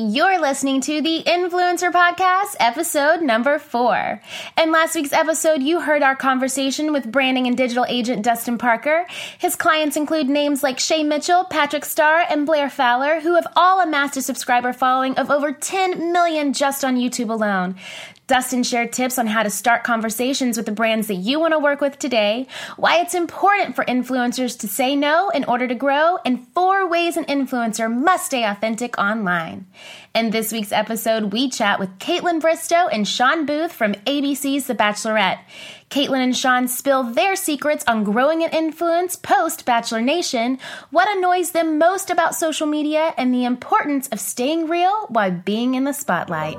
You're listening to the Influencer Podcast, episode number four. In last week's episode, you heard our conversation with branding and digital agent Dustin Parker. His clients include names like Shay Mitchell, Patrick Starr, and Blair Fowler, who have all amassed a subscriber following of over 10 million just on YouTube alone. Dustin shared tips on how to start conversations with the brands that you want to work with today, why it's important for influencers to say no in order to grow, and four ways an influencer must stay authentic online. In this week's episode, we chat with Kaitlyn Bristowe and Shawn Booth from ABC's The Bachelorette. Kaitlyn and Shawn spill their secrets on growing an influence post Bachelor Nation, what annoys them most about social media, and the importance of staying real while being in the spotlight.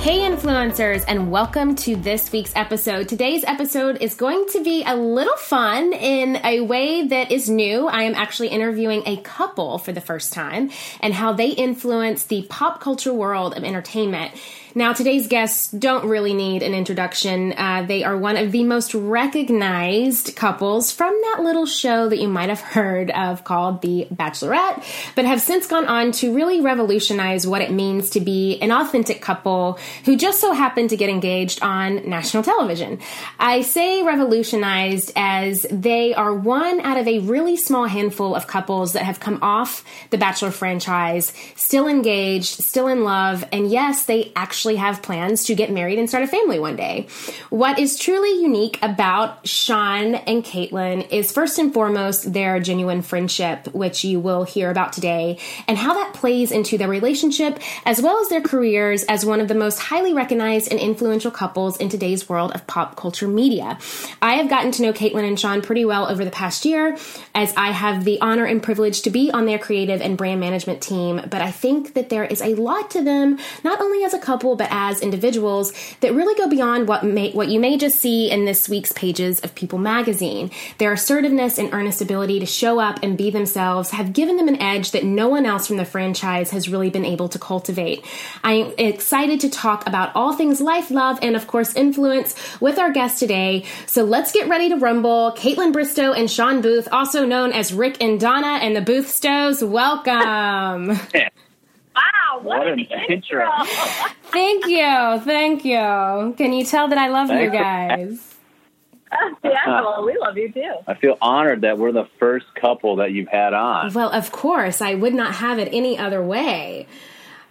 Hey, influencers, and welcome to this week's episode. Today's episode is going to be a little fun in a way that is new. I am actually interviewing a couple for the first time and how they influence the pop culture world of entertainment. Now, today's guests don't really need an introduction. Uh, they are one of the most recognized couples from that little show that you might have heard of called The Bachelorette, but have since gone on to really revolutionize what it means to be an authentic couple who just so happened to get engaged on national television. I say revolutionized as they are one out of a really small handful of couples that have come off the Bachelor franchise, still engaged, still in love, and yes, they actually actually have plans to get married and start a family one day. What is truly unique about Shawn and Kaitlyn is first and foremost their genuine friendship, which you will hear about today, and how that plays into their relationship as well as their careers as one of the most highly recognized and influential couples in today's world of pop culture media. I have gotten to know Kaitlyn and Shawn pretty well over the past year, as I have the honor and privilege to be on their creative and brand management team, but I think that there is a lot to them, not only as a couple, but as individuals that really go beyond what may, what you may just see in this week's pages of People magazine. Their assertiveness and earnest ability to show up and be themselves have given them an edge that no one else from the franchise has really been able to cultivate. I'm excited to talk about all things life, love, and of course influence with our guest today. So let's get ready to rumble. Kaitlyn Bristowe and Shawn Booth, also known as Rick and Donna and the Booth Stows, welcome. Wow, what, what an, an intro. intro. thank you. Thank you. Can you tell that I love Thanks you guys? yeah, well, we love you too. I feel honored that we're the first couple that you've had on. Well, of course. I would not have it any other way.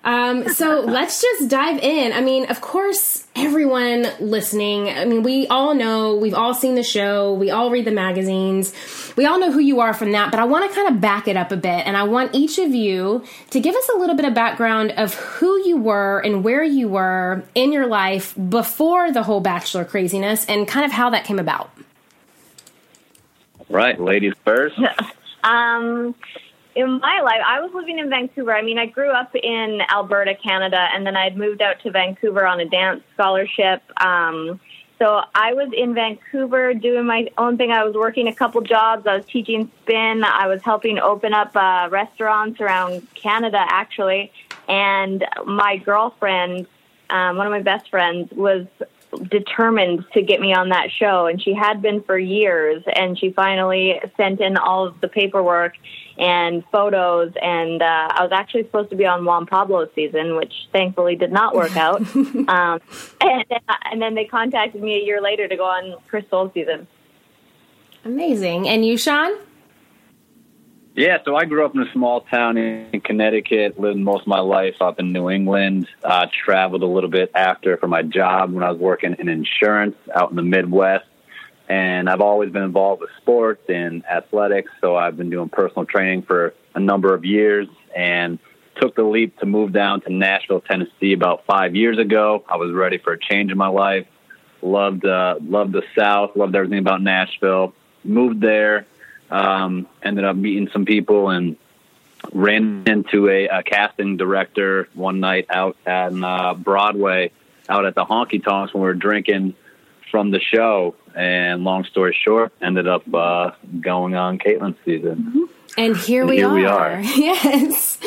Um, so let's just dive in. I mean, of course, everyone listening, I mean, we all know, we've all seen the show, we all read the magazines, we all know who you are from that, but I want to kind of back it up a bit. And I want each of you to give us a little bit of background of who you were and where you were in your life before the whole Bachelor craziness and kind of how that came about. Right, ladies first. um, in my life, I was living in Vancouver. I mean, I grew up in Alberta, Canada, and then I'd moved out to Vancouver on a dance scholarship. Um, so I was in Vancouver doing my own thing. I was working a couple jobs. I was teaching spin. I was helping open up uh, restaurants around Canada, actually. And my girlfriend, um, one of my best friends, was determined to get me on that show, and she had been for years. And she finally sent in all of the paperwork and photos. And uh, I was actually supposed to be on Juan Pablo's season, which thankfully did not work out. um, and, and then they contacted me a year later to go on Chris Soules' season. Amazing. And you, Shawn? Yeah, so I grew up in a small town in Connecticut, lived most of my life up in New England, uh, traveled a little bit after for my job when I was working in insurance out in the Midwest and I've always been involved with sports and athletics. So I've been doing personal training for a number of years and took the leap to move down to Nashville, Tennessee about five years ago. I was ready for a change in my life. Loved, uh, loved the South, loved everything about Nashville. Moved there, um, ended up meeting some people and ran into a, a casting director one night out on uh, Broadway out at the honky tonks when we were drinking from the show. And long story short, ended up uh, going on Kaitlyn's season. Mm-hmm. And here, and we, here are. we are. Yes.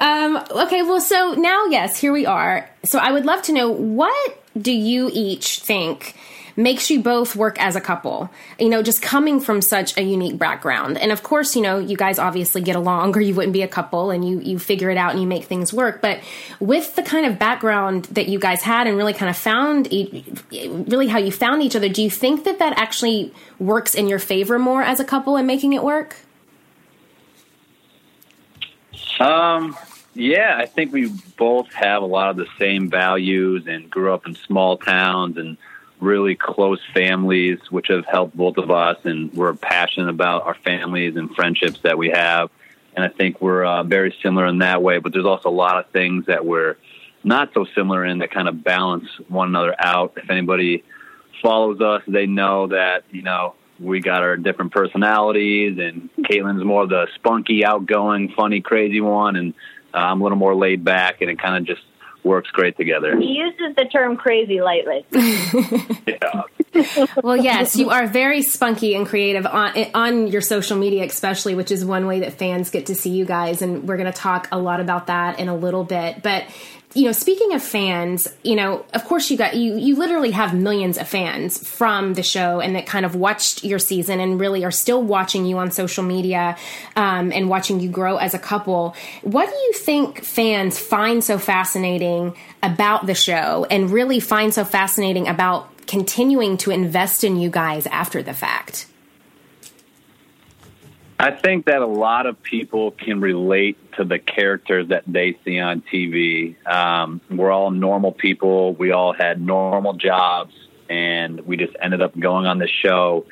um, okay. Well, so now, yes, here we are. So I would love to know what do you each think makes you both work as a couple, you know, just coming from such a unique background. And of course, you know, you guys obviously get along or you wouldn't be a couple and you, you figure it out and you make things work. But with the kind of background that you guys had and really kind of found, really how you found each other, do you think that that actually works in your favor more as a couple and making it work? Um, yeah, I think we both have a lot of the same values and grew up in small towns and really close families, which have helped both of us, and we're passionate about our families and friendships that we have. And I think we're uh, very similar in that way. But there's also a lot of things that we're not so similar in that kind of balance one another out. If anybody follows us, they know that you know we got our different personalities, and Kaitlyn's more the spunky, outgoing, funny, crazy one, and uh, I'm a little more laid back, and it kind of just works great together. He uses the term crazy lightly. yeah. well, yes, you are very spunky and creative on on your social media, especially, which is one way that fans get to see you guys. And we're going to talk a lot about that in a little bit. But you know, speaking of fans, you know, of course you got you you literally have millions of fans from the show and that kind of watched your season and really are still watching you on social media um, and watching you grow as a couple. What do you think fans find so fascinating about the show and really find so fascinating about continuing to invest in you guys after the fact? I think that a lot of people can relate to the characters that they see on TV. Um, we're all normal people. We all had normal jobs, and we just ended up going on this show.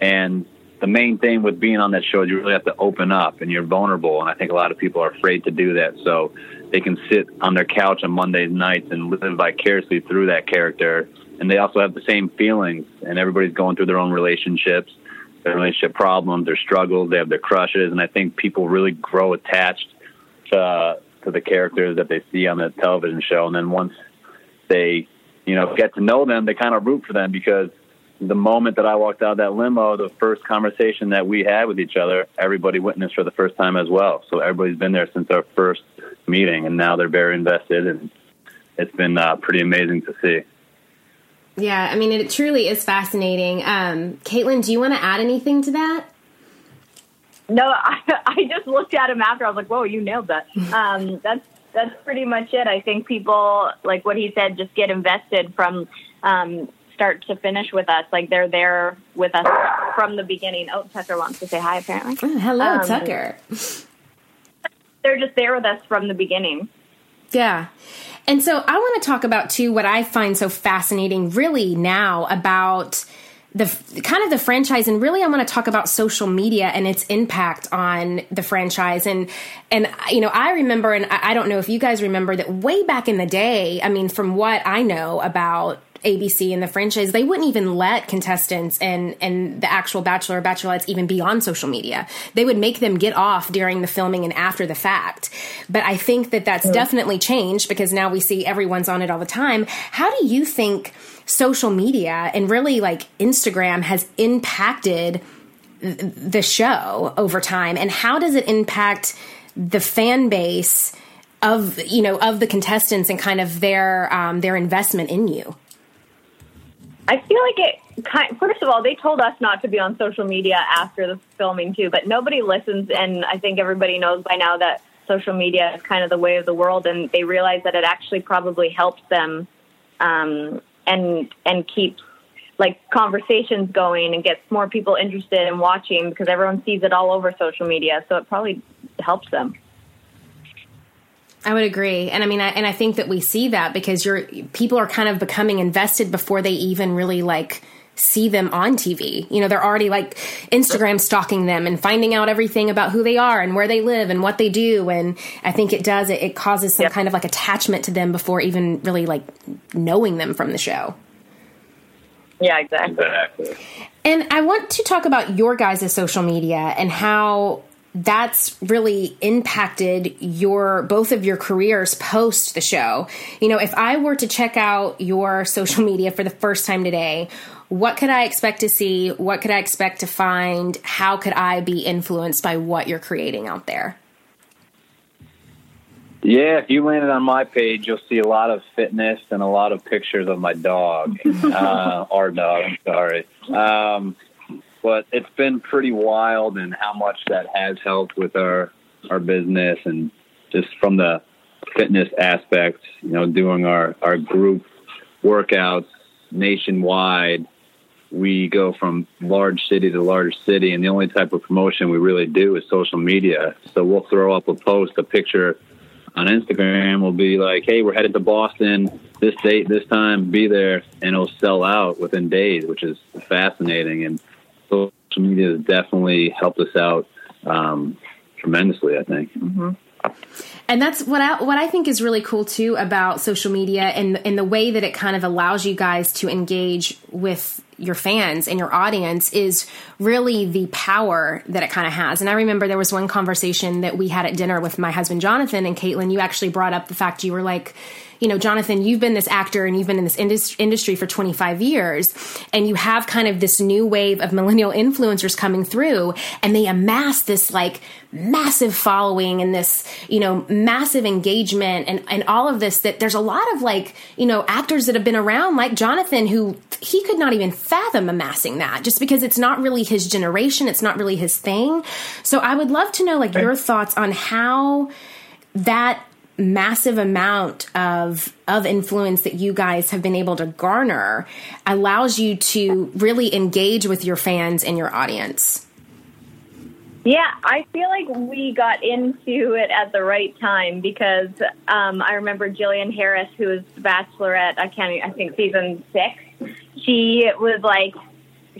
And the main thing with being on that show is you really have to open up, and you're vulnerable. And I think a lot of people are afraid to do that. So they can sit on their couch on Monday nights and live vicariously through that character. And they also have the same feelings, and everybody's going through their own relationships their relationship problems, their struggles, they have their crushes, and I think people really grow attached to to the characters that they see on the television show. And then once they, you know, get to know them, they kind of root for them because the moment that I walked out of that limo, the first conversation that we had with each other, everybody witnessed for the first time as well. So everybody's been there since our first meeting, and now they're very invested, and it's been uh, pretty amazing to see. Yeah, I mean, it truly is fascinating. Um, Kaitlyn, do you want to add anything to that? No, I, I just looked at him after. I was like, "Whoa, you nailed that." Um, that's that's pretty much it. I think people, like what he said, just get invested from um, start to finish with us. Like they're there with us from the beginning. Oh, Tucker wants to say hi. Apparently, oh, hello, um, Tucker. They're just there with us from the beginning. Yeah. And so I want to talk about too what I find so fascinating really now about the kind of the franchise and really I want to talk about social media and its impact on the franchise and and you know I remember and I don't know if you guys remember that way back in the day I mean from what I know about ABC and the franchise, they wouldn't even let contestants and and the actual bachelor or bachelorettes even be on social media. They would make them get off during the filming and after the fact. But I think that that's mm. definitely changed because now we see everyone's on it all the time. How do you think social media and really like Instagram has impacted the show over time and how does it impact the fan base of you know of the contestants and kind of their um, their investment in you I feel like it. Kind, first of all, they told us not to be on social media after the filming too, but nobody listens, and I think everybody knows by now that social media is kind of the way of the world, and they realize that it actually probably helps them um, and and keeps like conversations going and gets more people interested in watching because everyone sees it all over social media, so it probably helps them. I would agree, and I mean, I, and I think that we see that because you're people are kind of becoming invested before they even really like see them on TV. You know, they're already like Instagram stalking them and finding out everything about who they are and where they live and what they do. And I think it does it, it causes some yep. kind of like attachment to them before even really like knowing them from the show. Yeah, exactly. exactly. And I want to talk about your guys' social media and how that's really impacted your both of your careers post the show. You know, if I were to check out your social media for the first time today, what could I expect to see? What could I expect to find? How could I be influenced by what you're creating out there? Yeah, if you landed on my page, you'll see a lot of fitness and a lot of pictures of my dog, uh, our dog. I'm sorry. Um, but it's been pretty wild and how much that has helped with our our business and just from the fitness aspect, you know, doing our our group workouts nationwide. We go from large city to large city, and the only type of promotion we really do is social media. So we'll throw up a post, a picture on Instagram will be like, "Hey, we're headed to Boston this date, this time. Be there," and it'll sell out within days, which is fascinating. And social media has definitely helped us out um, tremendously. I think. Mm-hmm. And that's what I what I think is really cool too about social media and in the way that it kind of allows you guys to engage with your fans and your audience is really the power that it kind of has. And I remember there was one conversation that we had at dinner with my husband Jonathan and Kaitlyn. You actually brought up the fact you were like, you know, Jonathan, you've been this actor and you've been in this indus- industry for 25 years, and you have kind of this new wave of millennial influencers coming through, and they amass this like massive following and this, you know, massive engagement and, and all of this that there's a lot of like, you know, actors that have been around like Jonathan who he could not even fathom amassing that just because it's not really his generation, it's not really his thing. So I would love to know like your thoughts on how that massive amount of of influence that you guys have been able to garner allows you to really engage with your fans and your audience. Yeah, I feel like we got into it at the right time because um, I remember Jillian Harris, who was Bachelorette. I can't. I think season six. She was like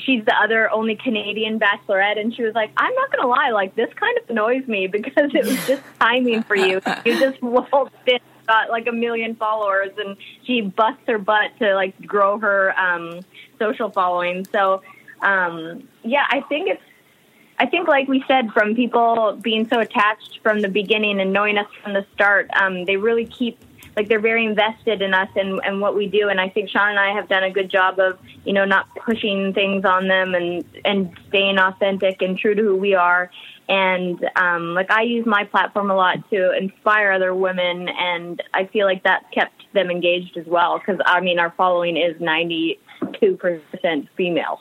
she's the other only Canadian bachelorette, and she was like, "I'm not gonna lie, like this kind of annoys me because it was just timing for you. You just waltzed in, got like a million followers, and she busts her butt to like grow her um, social following. So, um, yeah, I think it's." I think, like we said, from people being so attached from the beginning and knowing us from the start, um, they really keep like they're very invested in us and, and what we do. And I think Shawn and I have done a good job of, you know, not pushing things on them and, and staying authentic and true to who we are. And um, like I use my platform a lot to inspire other women, and I feel like that kept them engaged as well. Because I mean, our following is ninety two percent female.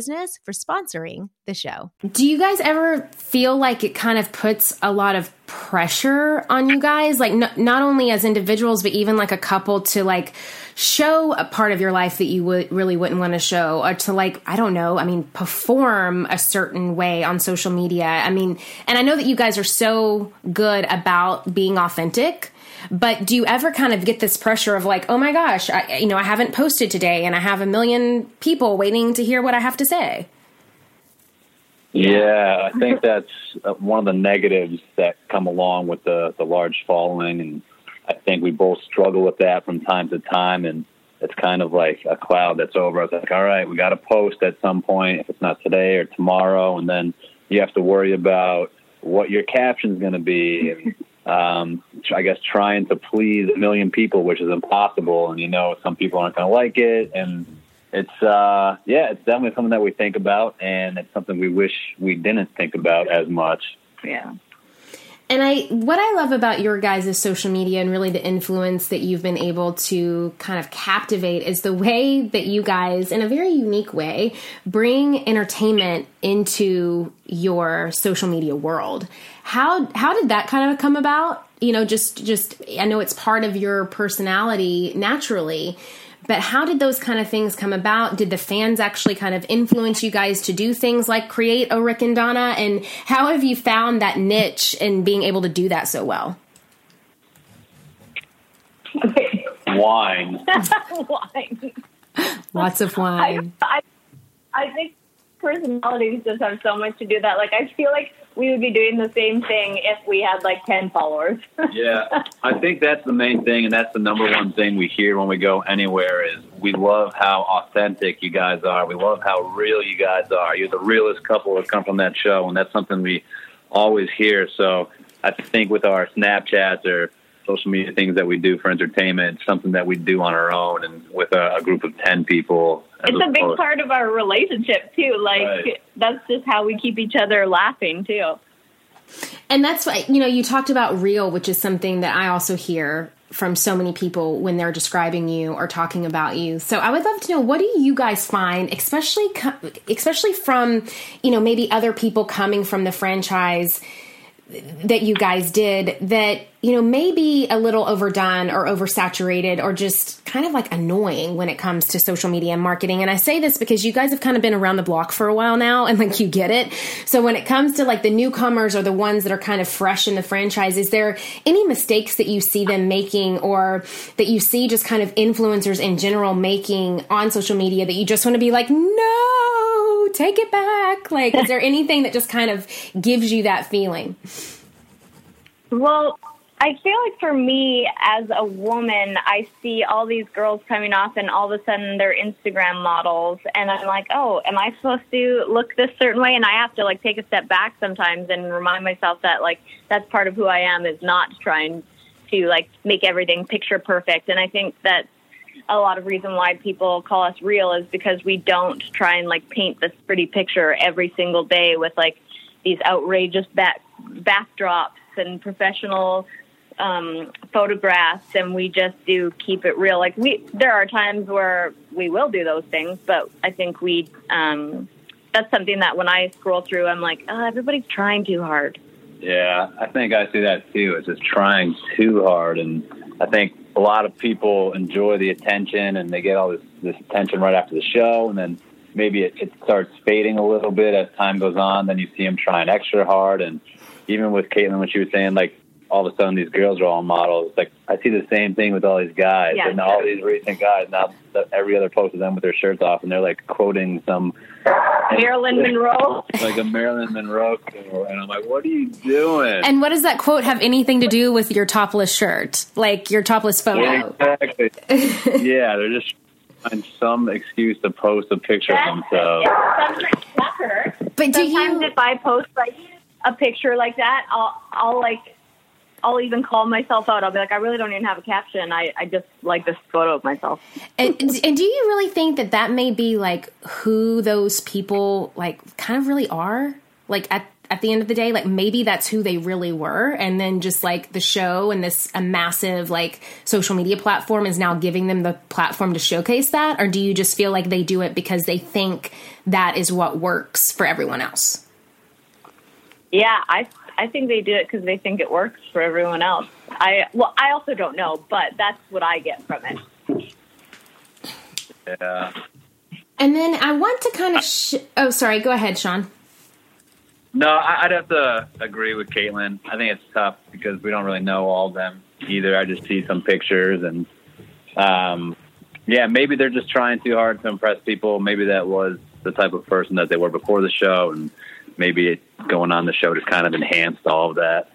business for sponsoring the show. Do you guys ever feel like it kind of puts a lot of pressure on you guys? Like, n- not only as individuals, but even like a couple to like show a part of your life that you would really wouldn't want to show or to like, I don't know, I mean, perform a certain way on social media. I mean, and I know that you guys are so good about being authentic but do you ever kind of get this pressure of like, oh my gosh, I, you know, I haven't posted today and I have a million people waiting to hear what I have to say? Yeah, I think that's uh, one of the negatives that come along with the, the large following. And I think we both struggle with that from time to time. And it's kind of like a cloud that's over us. Like, all right, we got to post at some point, if it's not today or tomorrow. And then you have to worry about what your caption's going to be. And um, I guess trying to please a million people, which is impossible. And you know, some people aren't going to like it, and it's uh, yeah, it's definitely something that we think about, and it's something we wish we didn't think about as much. Yeah. And I, what I love about your guys' social media and really the influence that you've been able to kind of captivate is the way that you guys, in a very unique way, bring entertainment into your social media world. How how did that kind of come about? You know, just just I know it's part of your personality naturally, but how did those kind of things come about? Did the fans actually kind of influence you guys to do things like create a Rick and Donna? And how have you found that niche and being able to do that so well? Wine. wine. Lots of wine. I, I, I think personalities just have so much to do that. Like, I feel like we would be doing the same thing if we had like 10 followers. yeah, I think that's the main thing, and that's the number one thing we hear when we go anywhere is we love how authentic you guys are. We love how real you guys are. You're the realest couple that come from that show, and that's something we always hear. So I think with our Snapchats or social media things that we do for entertainment, something that we do on our own and with a, a group of 10 people. It's a big part of our relationship, too. Like, right. that's just how we keep each other laughing, too. And that's why, you know, you talked about real, which is something that I also hear from so many people when they're describing you or talking about you. So I would love to know what do you guys find, especially especially from you know maybe other people coming from the franchise that you guys did that you know maybe a little overdone or oversaturated or just kind of like annoying when it comes to social media and marketing. And i say this because you guys have kind of been around the block for a while now and like you get it. So when it comes to like the newcomers or the ones that are kind of fresh in the franchise is there any mistakes that you see them making or that you see just kind of influencers in general making on social media that you just want to be like no take it back like is there anything that just kind of gives you that feeling well, I feel like for me as a woman, I see all these girls coming off and all of a sudden they're Instagram models and I'm like, "Oh, am I supposed to look this certain way?" And I have to like take a step back sometimes and remind myself that like that's part of who I am is not trying to like make everything picture perfect. And I think that a lot of reason why people call us real is because we don't try and like paint this pretty picture every single day with like these outrageous back backdrops and professional um, photographs, and we just do keep it real. Like we, there are times where we will do those things, but I think we. Um, that's something that when I scroll through, I'm like, oh, everybody's trying too hard. Yeah, I think I see that too. It's just trying too hard, and I think a lot of people enjoy the attention, and they get all this this attention right after the show, and then maybe it, it starts fading a little bit as time goes on. Then you see them trying extra hard, and even with Kaitlyn, what she was saying, like all of a sudden these girls are all models. Like I see the same thing with all these guys yeah, and all these recent guys. Now every other post of them with their shirts off, and they're like quoting some Marilyn Monroe, like a Marilyn Monroe and I'm like, what are you doing? And what does that quote have anything to do with your topless shirt, like your topless photo? Yeah, exactly. yeah, they're just find some excuse to post a picture of themselves. Yeah, but do Sometimes you? if I post like a picture like that, I'll I'll like I'll even call myself out. I'll be like, I really don't even have a caption. I, I just like this photo of myself. and, and do you really think that that may be like who those people like kind of really are? Like at at the end of the day, like maybe that's who they really were, and then just like the show and this a massive like social media platform is now giving them the platform to showcase that, or do you just feel like they do it because they think that is what works for everyone else? Yeah, I I think they do it because they think it works for everyone else. I well, I also don't know, but that's what I get from it. Yeah. And then I want to kind of. Sh- oh, sorry. Go ahead, Shawn. No, I'd have to agree with Kaitlyn. I think it's tough because we don't really know all of them either. I just see some pictures and, um, yeah, maybe they're just trying too hard to impress people. Maybe that was the type of person that they were before the show, and maybe going on the show just kind of enhanced all of that.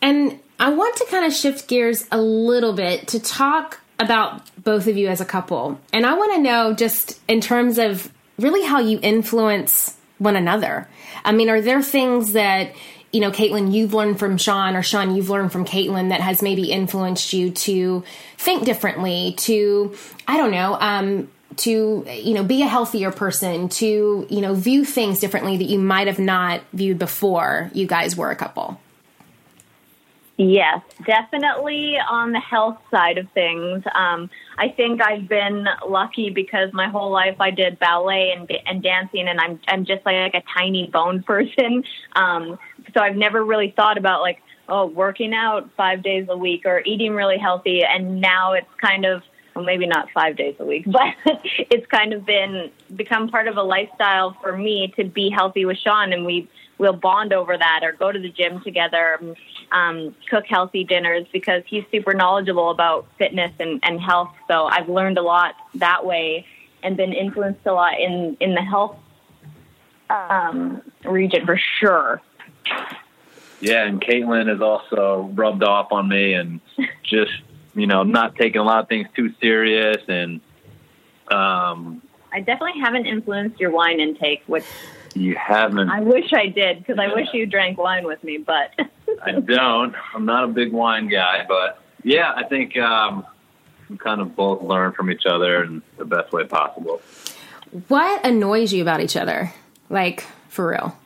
And I want to kind of shift gears a little bit to talk about both of you as a couple. And I want to know just in terms of really how you influence one another. I mean, are there things that you know, Kaitlyn, you've learned from Shawn, or Shawn, you've learned from Kaitlyn that has maybe influenced you to think differently, to, I don't know, um, to you know be a healthier person to you know view things differently that you might have not viewed before you guys were a couple Yes, definitely on the health side of things. Um, I think I've been lucky because my whole life I did ballet and, and dancing, and I'm I'm just like, like a tiny bone person. Um, so I've never really thought about like oh working out five days a week or eating really healthy, and now it's kind of well, maybe not five days a week, but it's kind of been become part of a lifestyle for me to be healthy with Shawn, and we we'll bond over that or go to the gym together, um, cook healthy dinners because he's super knowledgeable about fitness and, and health. So I've learned a lot that way and been influenced a lot in, in the health um, region for sure. Yeah, and Kaitlyn has also rubbed off on me and just, you know, not taking a lot of things too serious and um I definitely haven't influenced your wine intake, which you haven't. I wish I did because I wish you drank wine with me, but I don't. I'm not a big wine guy, but yeah, I think um, we kind of both learn from each other in the best way possible. What annoys you about each other? Like for real?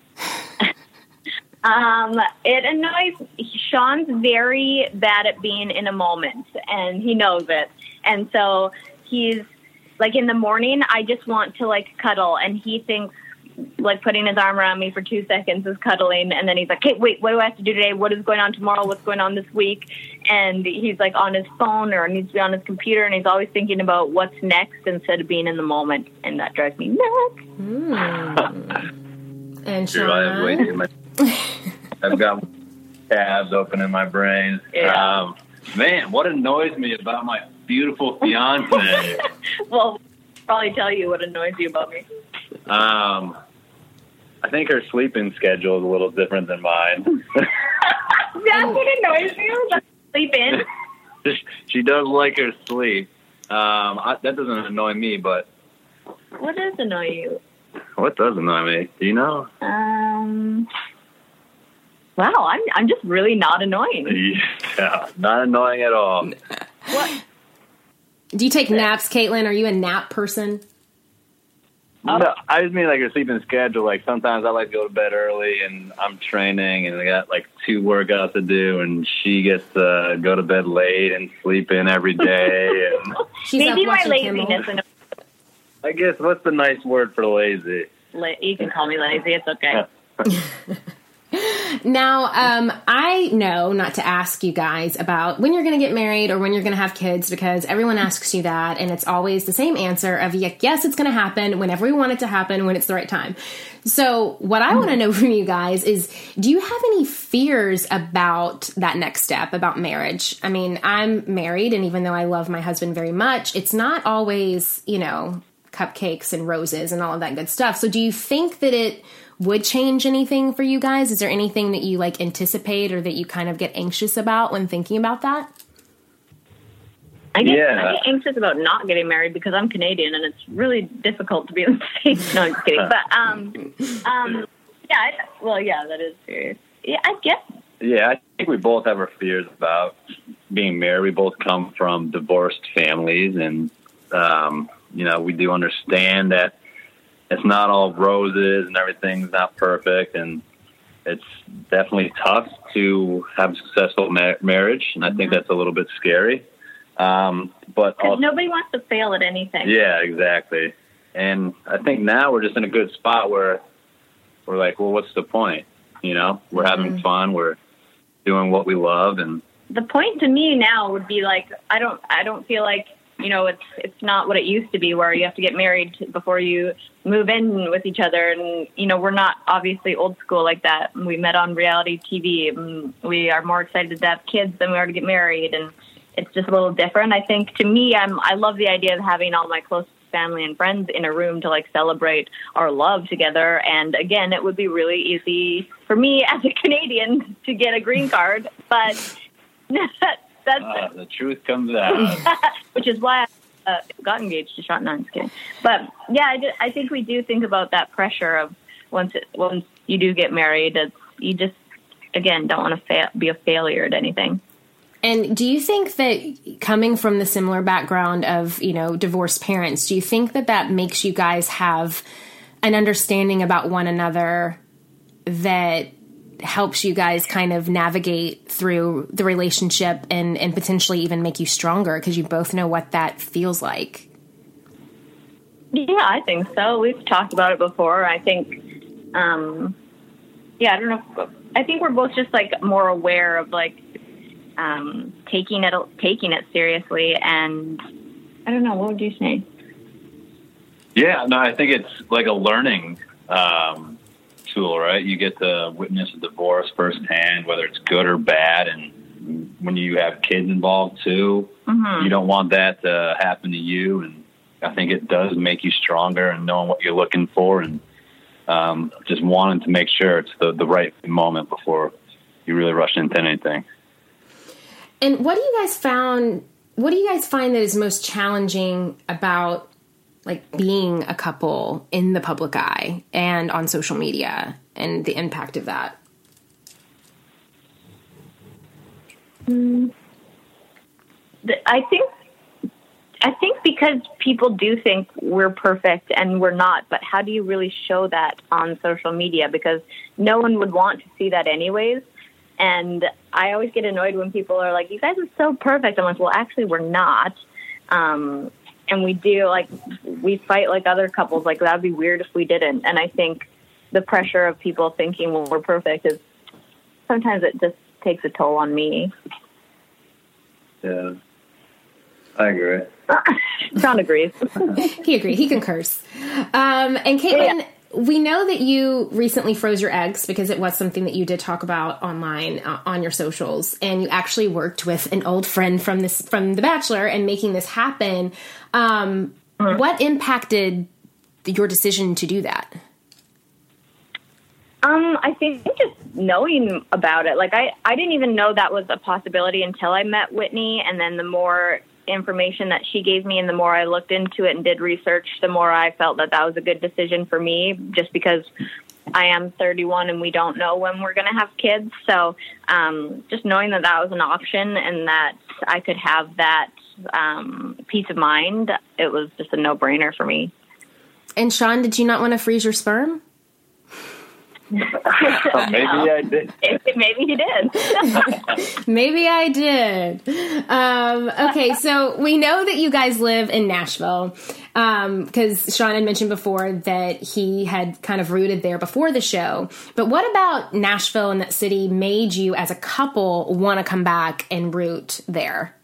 Um, it annoys. Shawn's very bad at being in a moment, and he knows it, and so he's like in the morning. I just want to like cuddle, and he thinks like putting his arm around me for two seconds is cuddling and then he's like hey wait what do i have to do today what is going on tomorrow what's going on this week and he's like on his phone or needs to be on his computer and he's always thinking about what's next instead of being in the moment and that drives me nuts mm. and Shawn, I have got tabs open in my brain yeah. um, man what annoys me about my beautiful fiance well probably tell you what annoys you about me um, I think her sleeping schedule is a little different than mine. That's what annoys you. Sleep in. she does like her sleep. Um, I, that doesn't annoy me, but what does annoy you? What does annoy me? Do you know? Um. Wow, I'm I'm just really not annoying. Yeah, not annoying at all. What? Do you take naps, Kaitlyn? Are you a nap person? Oh. No, I just mean like a sleeping schedule. Like sometimes I like to go to bed early, and I'm training, and I got like two workouts to do, and she gets to go to bed late and sleep in every day. And maybe my laziness. I guess what's the nice word for lazy? you can call me lazy. It's okay. Now, um, I know not to ask you guys about when you're going to get married or when you're going to have kids because everyone asks you that, and it's always the same answer of yes, it's going to happen whenever we want it to happen when it's the right time. So, what I want to know from you guys is do you have any fears about that next step, about marriage? I mean, I'm married, and even though I love my husband very much, it's not always, you know, cupcakes and roses and all of that good stuff. So, do you think that it would change anything for you guys? Is there anything that you like anticipate or that you kind of get anxious about when thinking about that? I get, yeah. I get anxious about not getting married because I'm Canadian and it's really difficult to be in the States. No, I'm just kidding. But, um, um, yeah, I, well, yeah, that is serious. Yeah, I guess. Yeah, I think we both have our fears about being married. We both come from divorced families and, um, you know, we do understand that it's not all roses and everything's not perfect and it's definitely tough to have a successful ma- marriage and i think mm-hmm. that's a little bit scary um, but also, nobody wants to fail at anything yeah exactly and i think now we're just in a good spot where we're like well what's the point you know we're mm-hmm. having fun we're doing what we love and the point to me now would be like i don't i don't feel like you know it's it's not what it used to be where you have to get married before you move in with each other. And you know we're not obviously old school like that. We met on reality tv and mm, we are more excited to have kids than we are to get married. And it's just a little different. I think to me i'm i love the idea of having all my close family and friends in a room to like celebrate our love together. And again it would be really easy for me as a canadian to get a green card but that's uh, the truth comes out. Which is why I uh, got engaged to Shawn. No, I'm kidding. But yeah, I, just, I think we do think about that pressure of once it, once you do get married, it's, you just again, don't want to fa- be a failure at anything. And do you think that coming from the similar background of, you know, divorced parents, do you think that that makes you guys have an understanding about one another that helps you guys kind of navigate through the relationship and, and potentially even make you stronger because you both know what that feels like? Yeah, I think so. We've talked about it before. I think, um, yeah, I don't know. I think we're both just like more aware of like um, taking it taking it seriously, and I don't know. What would you say? Yeah, no, I think it's like a learning um, right? You get to witness a divorce firsthand, whether it's good or bad, and when you have kids involved too, mm-hmm. you don't want that to happen to you. And I think it does make you stronger and knowing what you're looking for, and um, just wanting to make sure it's the the right moment before you really rush into anything. And what do you guys found? What do you guys find that is most challenging about like being a couple in the public eye and on social media and the impact of that? I think I think because people do think we're perfect and we're not, but how do you really show that on social media? Because no one would want to see that anyways. And I always get annoyed when people are like, "You guys are so perfect." I'm like, "Well, actually, we're not." Um, and we do like we fight like other couples. Like that'd be weird if we didn't. And I think the pressure of people thinking well, we're perfect is sometimes it just takes a toll on me. Yeah, I agree. John agrees. he agrees. He concurs. Um, and Kaitlyn. Yeah we know that you recently froze your eggs because it was something that you did talk about online uh, on your socials. And you actually worked with an old friend from this from the bachelor and making this happen. Um, mm-hmm. what impacted your decision to do that? Um, I think just knowing about it, like I, I didn't even know that was a possibility until I met Whitney, and then the more information that she gave me and the more I looked into it and did research, the more I felt that that was a good decision for me just because I am 31 and we don't know when we're going to have kids. So um, just knowing that that was an option and that I could have that um, peace of mind, it was just a no brainer for me. And Shawn, did you not want to freeze your sperm? maybe I did. maybe he did. maybe I did. Um, okay, so we know that you guys live in Nashville because um, Shawn had mentioned before that he had kind of rooted there before the show. But what about Nashville and that city made you, as a couple, want to come back and root there?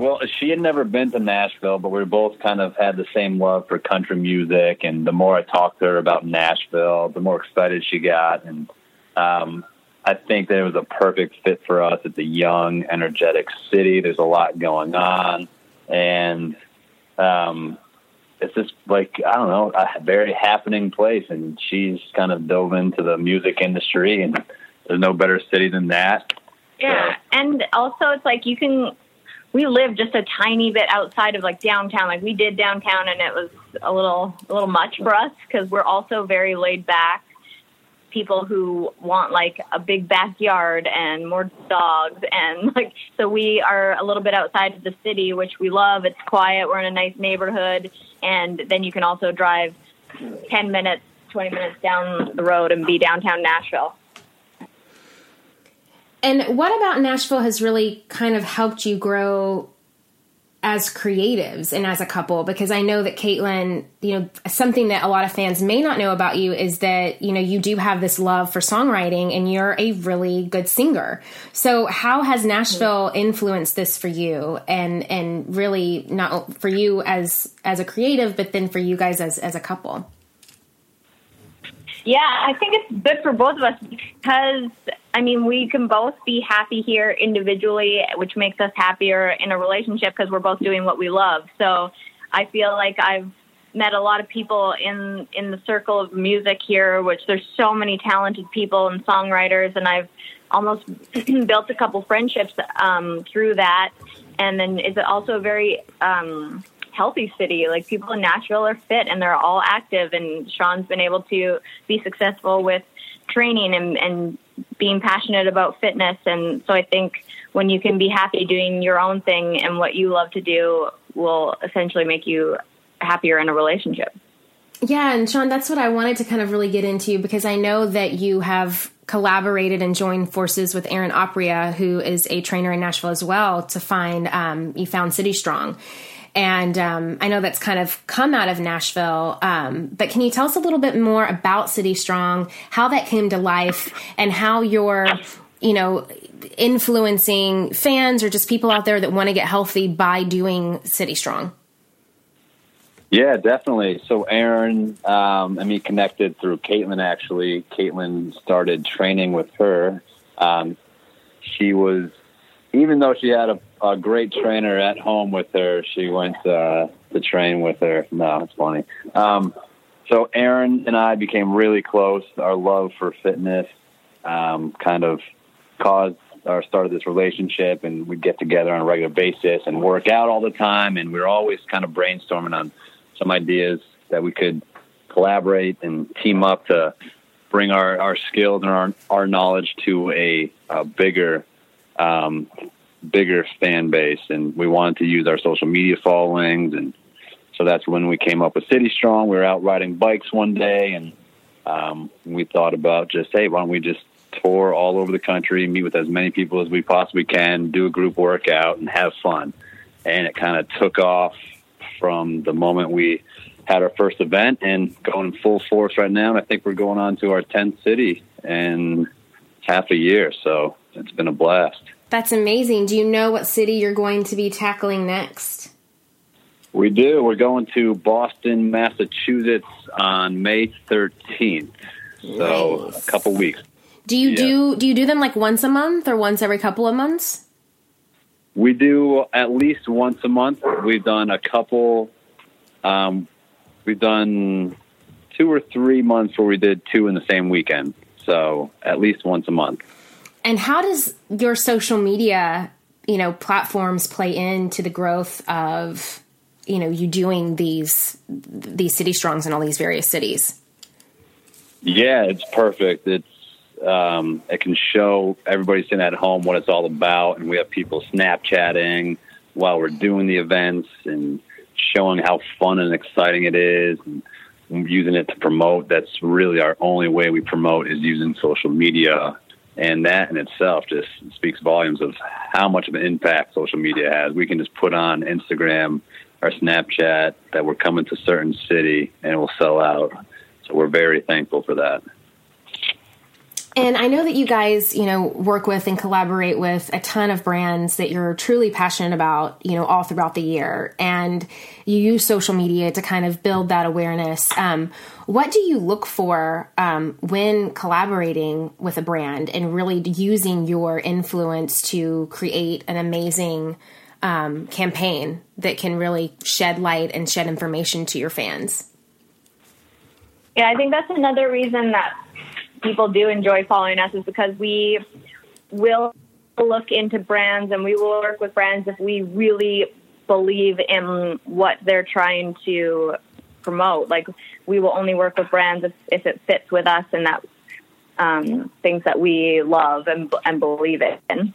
Well, she had never been to Nashville, but we both kind of had the same love for country music. And the more I talked to her about Nashville, the more excited she got. And um, I think that it was a perfect fit for us. It's a young, energetic city. There's a lot going on, and um, it's just like I don't know, a very happening place. And she's kind of dove into the music industry, and there's no better city than that. Yeah, so. and also it's like you can we live just a tiny bit outside of like downtown. Like we did downtown, and it was a little a little much for us because we're also very laid back people who want like a big backyard and more dogs and like so we are a little bit outside of the city which we love. It's quiet. We're in a nice neighborhood. And then you can also drive 10 minutes 20 minutes down the road and be downtown nashville and what about Nashville has really kind of helped you grow as creatives and as a couple? Because I know that Kaitlyn, you know, something that a lot of fans may not know about you is that, you know, you do have this love for songwriting and you're a really good singer. So how has Nashville influenced this for you and and really not for you as as a creative, but then for you guys as as a couple? Yeah, I think it's good for both of us because I mean, we can both be happy here individually, which makes us happier in a relationship because we're both doing what we love. So I feel like I've met a lot of people in in the circle of music here, which there's so many talented people and songwriters, and I've almost built a couple friendships um, through that. And then it's also a very um, healthy city. Like people in Nashville are fit and they're all active, and Shawn's been able to be successful with training and, and being passionate about fitness. And so I think when you can be happy doing your own thing and what you love to do will essentially make you happier in a relationship. Yeah, and Shawn, that's what I wanted to kind of really get into because I know that you have collaborated and joined forces with Erin Oprea, who is a trainer in Nashville as well, to find um, you found City Strong. And um, I know that's kind of come out of Nashville. Um, but can you tell us a little bit more about City Strong, how that came to life, and how you're, you know, influencing fans or just people out there that want to get healthy by doing City Strong? Yeah, definitely. So Erin um, and me connected through Kaitlyn. Actually, Kaitlyn started training with her. Um, she was, even though she had a, a, great trainer at home with her, she went uh, to train with her. No, it's funny. Um, so Erin and I became really close. Our love for fitness um, kind of caused or started this relationship, and we'd get together on a regular basis and work out all the time. And we were always kind of brainstorming on some ideas that we could collaborate and team up to bring our, our skills and our, our knowledge to a, a bigger um, bigger fan base and we wanted to use our social media followings and so that's when we came up with city strong we were out riding bikes one day and um, we thought about just hey why don't we just tour all over the country meet with as many people as we possibly can do a group workout and have fun and it kind of took off from the moment we had our first event and going full force right now. And I think we're going on to our 10th city in half a year. So it's been a blast. That's amazing. Do you know what city you're going to be tackling next? We do. We're going to Boston, Massachusetts on May 13th. So nice. a couple weeks. Do you yeah. do do you do them like once a month or once every couple of months? We do at least once a month. We've done a couple. Um, we've done two or three months where we did two in the same weekend. So at least once a month. And how does your social media, you know, platforms play into the growth of, you know, you doing these these city strongs in all these various cities? Yeah, it's perfect. It's um, it can show everybody sitting at home what it's all about, and we have people Snapchatting while we're doing the events and showing how fun and exciting it is, and using it to promote. That's really our only way we promote is using social media, and that in itself just speaks volumes of how much of an impact social media has. We can just put on Instagram or Snapchat that we're coming to certain city and it will sell out. So we're very thankful for that. And I know that you guys, you know, work with and collaborate with a ton of brands that you're truly passionate about, you know, all throughout the year. And you use social media to kind of build that awareness. Um, what do you look for um, when collaborating with a brand and really using your influence to create an amazing um, campaign that can really shed light and shed information to your fans? Yeah, I think that's another reason that people do enjoy following us is because we will look into brands and we will work with brands if we really believe in what they're trying to promote. Like we will only work with brands if, if it fits with us and that um, things that we love and, and believe in.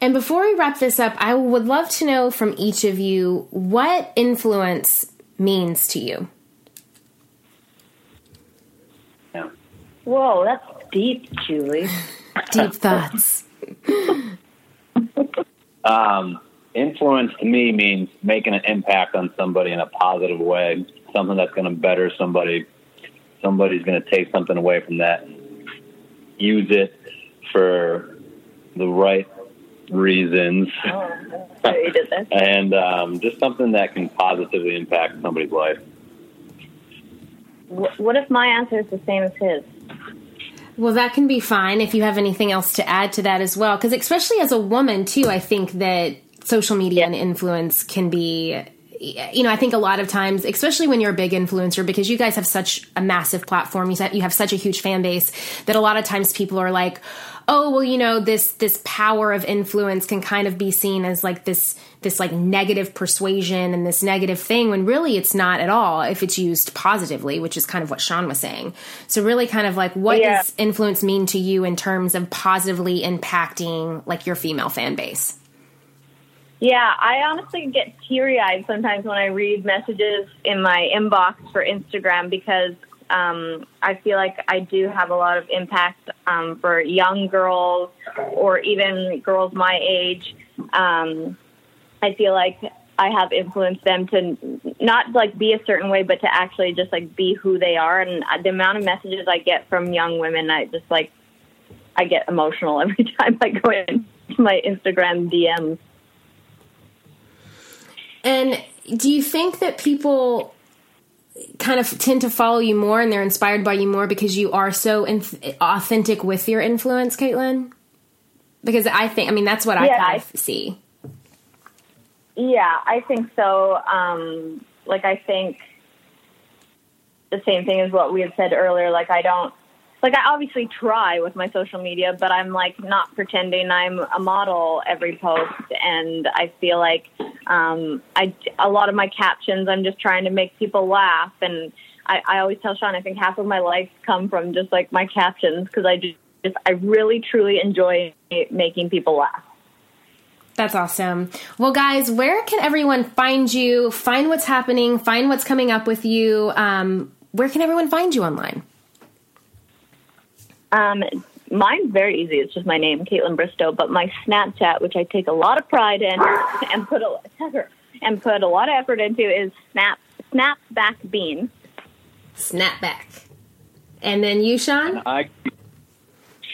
And before we wrap this up, I would love to know from each of you what influence means to you. Whoa, that's deep, Julie. deep thoughts. um, influence to me means making an impact on somebody in a positive way, something that's going to better somebody. Somebody's going to take something away from that, use it for the right reasons, oh, and um, just something that can positively impact somebody's life. What if my answer is the same as his? Well, that can be fine if you have anything else to add to that as well. Because, especially as a woman, too, I think that social media yeah. and influence can be you know, I think a lot of times, especially when you're a big influencer, because you guys have such a massive platform, you have, you have such a huge fan base that a lot of times people are like, oh, well, you know, this this power of influence can kind of be seen as like this this like negative persuasion and this negative thing when really it's not at all if it's used positively, which is kind of what Shawn was saying. So really kind of like what yeah. does influence mean to you in terms of positively impacting like your female fan base? Yeah, I honestly get teary eyed sometimes when I read messages in my inbox for Instagram because um, I feel like I do have a lot of impact um, for young girls or even girls my age. Um, I feel like I have influenced them to not like be a certain way, but to actually just like be who they are. And the amount of messages I get from young women, I just like I get emotional every time I go into my Instagram DMs. And do you think that people kind of tend to follow you more and they're inspired by you more because you are so inf- authentic with your influence, Kaitlyn? Because I think, I mean, that's what yeah, I kind of see. Yeah, I think so. Um, like, I think the same thing as what we had said earlier. Like, I don't like I obviously try with my social media, but I'm like not pretending I'm a model every post, and I feel like um, I a lot of my captions I'm just trying to make people laugh, and I, I always tell Shawn I think half of my likes come from just like my captions because I just, just I really truly enjoy making people laugh. That's awesome. Well, guys, where can everyone find you? Find what's happening. Find what's coming up with you. Um, where can everyone find you online? Um, mine's very easy. It's just my name, Kaitlyn Bristowe. But my Snapchat, which I take a lot of pride in and put a and put a lot of effort into, is Snap Snapback Bean. Snapback. And then you, Shawn. I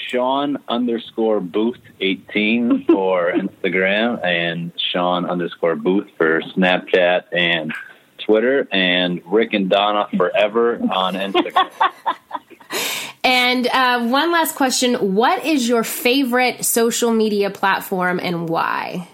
Shawn underscore Booth eighteen for Instagram and Shawn underscore Booth for Snapchat and Twitter and Rick and Donna forever on Instagram. And uh, one last question What is your favorite social media platform and why?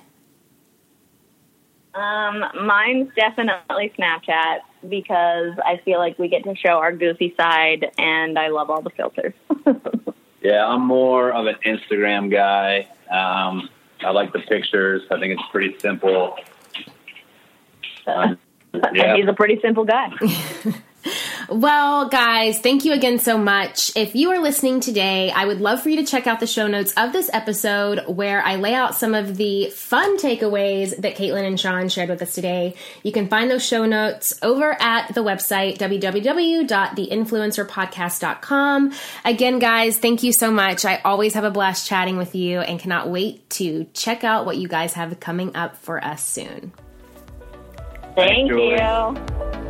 Um, mine's definitely Snapchat because I feel like we get to show our goofy side and I love all the filters. yeah, I'm more of an Instagram guy. Um, I like the pictures. I think it's pretty simple. Um, yeah. He's a pretty simple guy. Well, guys, thank you again so much. If you are listening today, I would love for you to check out the show notes of this episode where I lay out some of the fun takeaways that Kaitlyn and Shawn shared with us today. You can find those show notes over at the website www.theinfluencerpodcast.com. Again, guys, thank you so much. I always have a blast chatting with you and cannot wait to check out what you guys have coming up for us soon. Thank you.